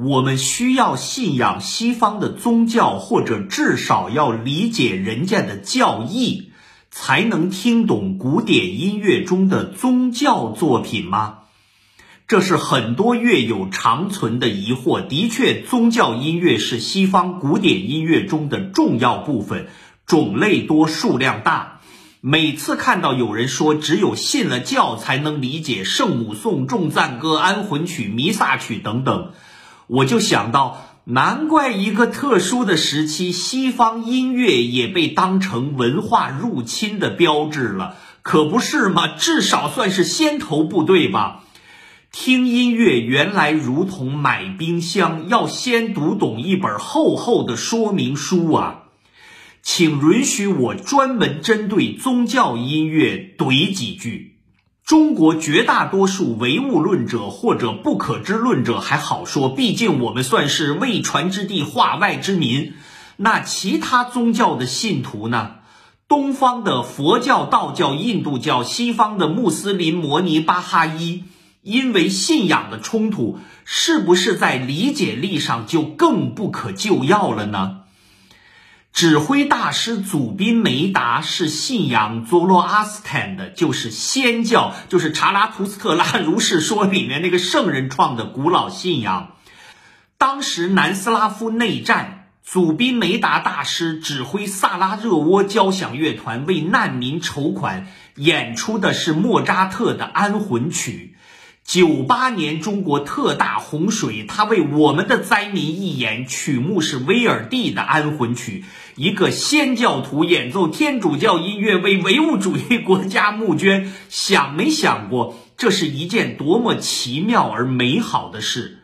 我们需要信仰西方的宗教，或者至少要理解人家的教义，才能听懂古典音乐中的宗教作品吗？这是很多乐友长存的疑惑。的确，宗教音乐是西方古典音乐中的重要部分，种类多，数量大。每次看到有人说只有信了教才能理解圣母颂、众赞歌、安魂曲、弥撒曲等等。我就想到，难怪一个特殊的时期，西方音乐也被当成文化入侵的标志了，可不是吗？至少算是先头部队吧。听音乐原来如同买冰箱，要先读懂一本厚厚的说明书啊！请允许我专门针对宗教音乐怼几句。中国绝大多数唯物论者或者不可知论者还好说，毕竟我们算是未传之地化外之民。那其他宗教的信徒呢？东方的佛教、道教、印度教，西方的穆斯林、摩尼、巴哈伊，因为信仰的冲突，是不是在理解力上就更不可救药了呢？指挥大师祖宾梅达是信仰佐罗阿斯坦的，就是仙教，就是查拉图斯特拉如是说里面那个圣人创的古老信仰。当时南斯拉夫内战，祖宾梅达大师指挥萨拉热窝交响乐团为难民筹款，演出的是莫扎特的安魂曲。九八年中国特大洪水，他为我们的灾民一演，曲目是威尔第的安魂曲。一个仙教徒演奏天主教音乐为唯物主义国家募捐，想没想过这是一件多么奇妙而美好的事？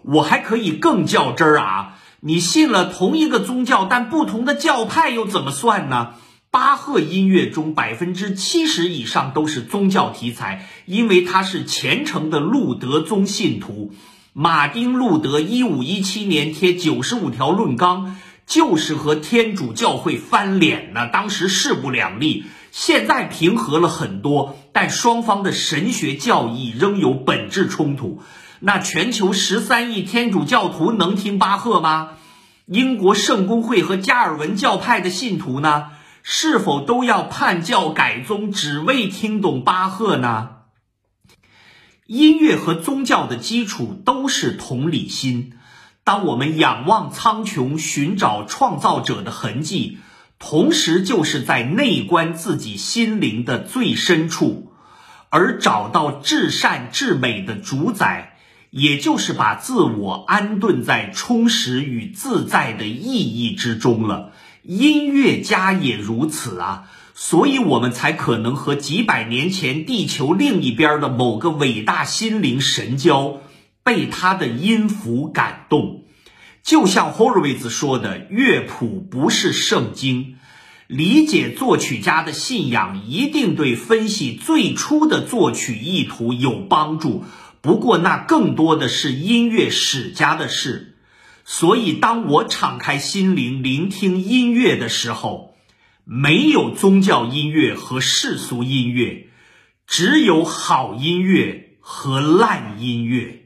我还可以更较真儿啊！你信了同一个宗教，但不同的教派又怎么算呢？巴赫音乐中百分之七十以上都是宗教题材，因为他是虔诚的路德宗信徒。马丁·路德一五一七年贴九十五条论纲，就是和天主教会翻脸呢。当时势不两立，现在平和了很多，但双方的神学教义仍有本质冲突。那全球十三亿天主教徒能听巴赫吗？英国圣公会和加尔文教派的信徒呢？是否都要叛教改宗，只为听懂巴赫呢？音乐和宗教的基础都是同理心。当我们仰望苍穹，寻找创造者的痕迹，同时就是在内观自己心灵的最深处，而找到至善至美的主宰，也就是把自我安顿在充实与自在的意义之中了。音乐家也如此啊，所以我们才可能和几百年前地球另一边的某个伟大心灵神交，被他的音符感动。就像 Horowitz 说的，乐谱不是圣经，理解作曲家的信仰一定对分析最初的作曲意图有帮助。不过那更多的是音乐史家的事。所以，当我敞开心灵聆听音乐的时候，没有宗教音乐和世俗音乐，只有好音乐和烂音乐。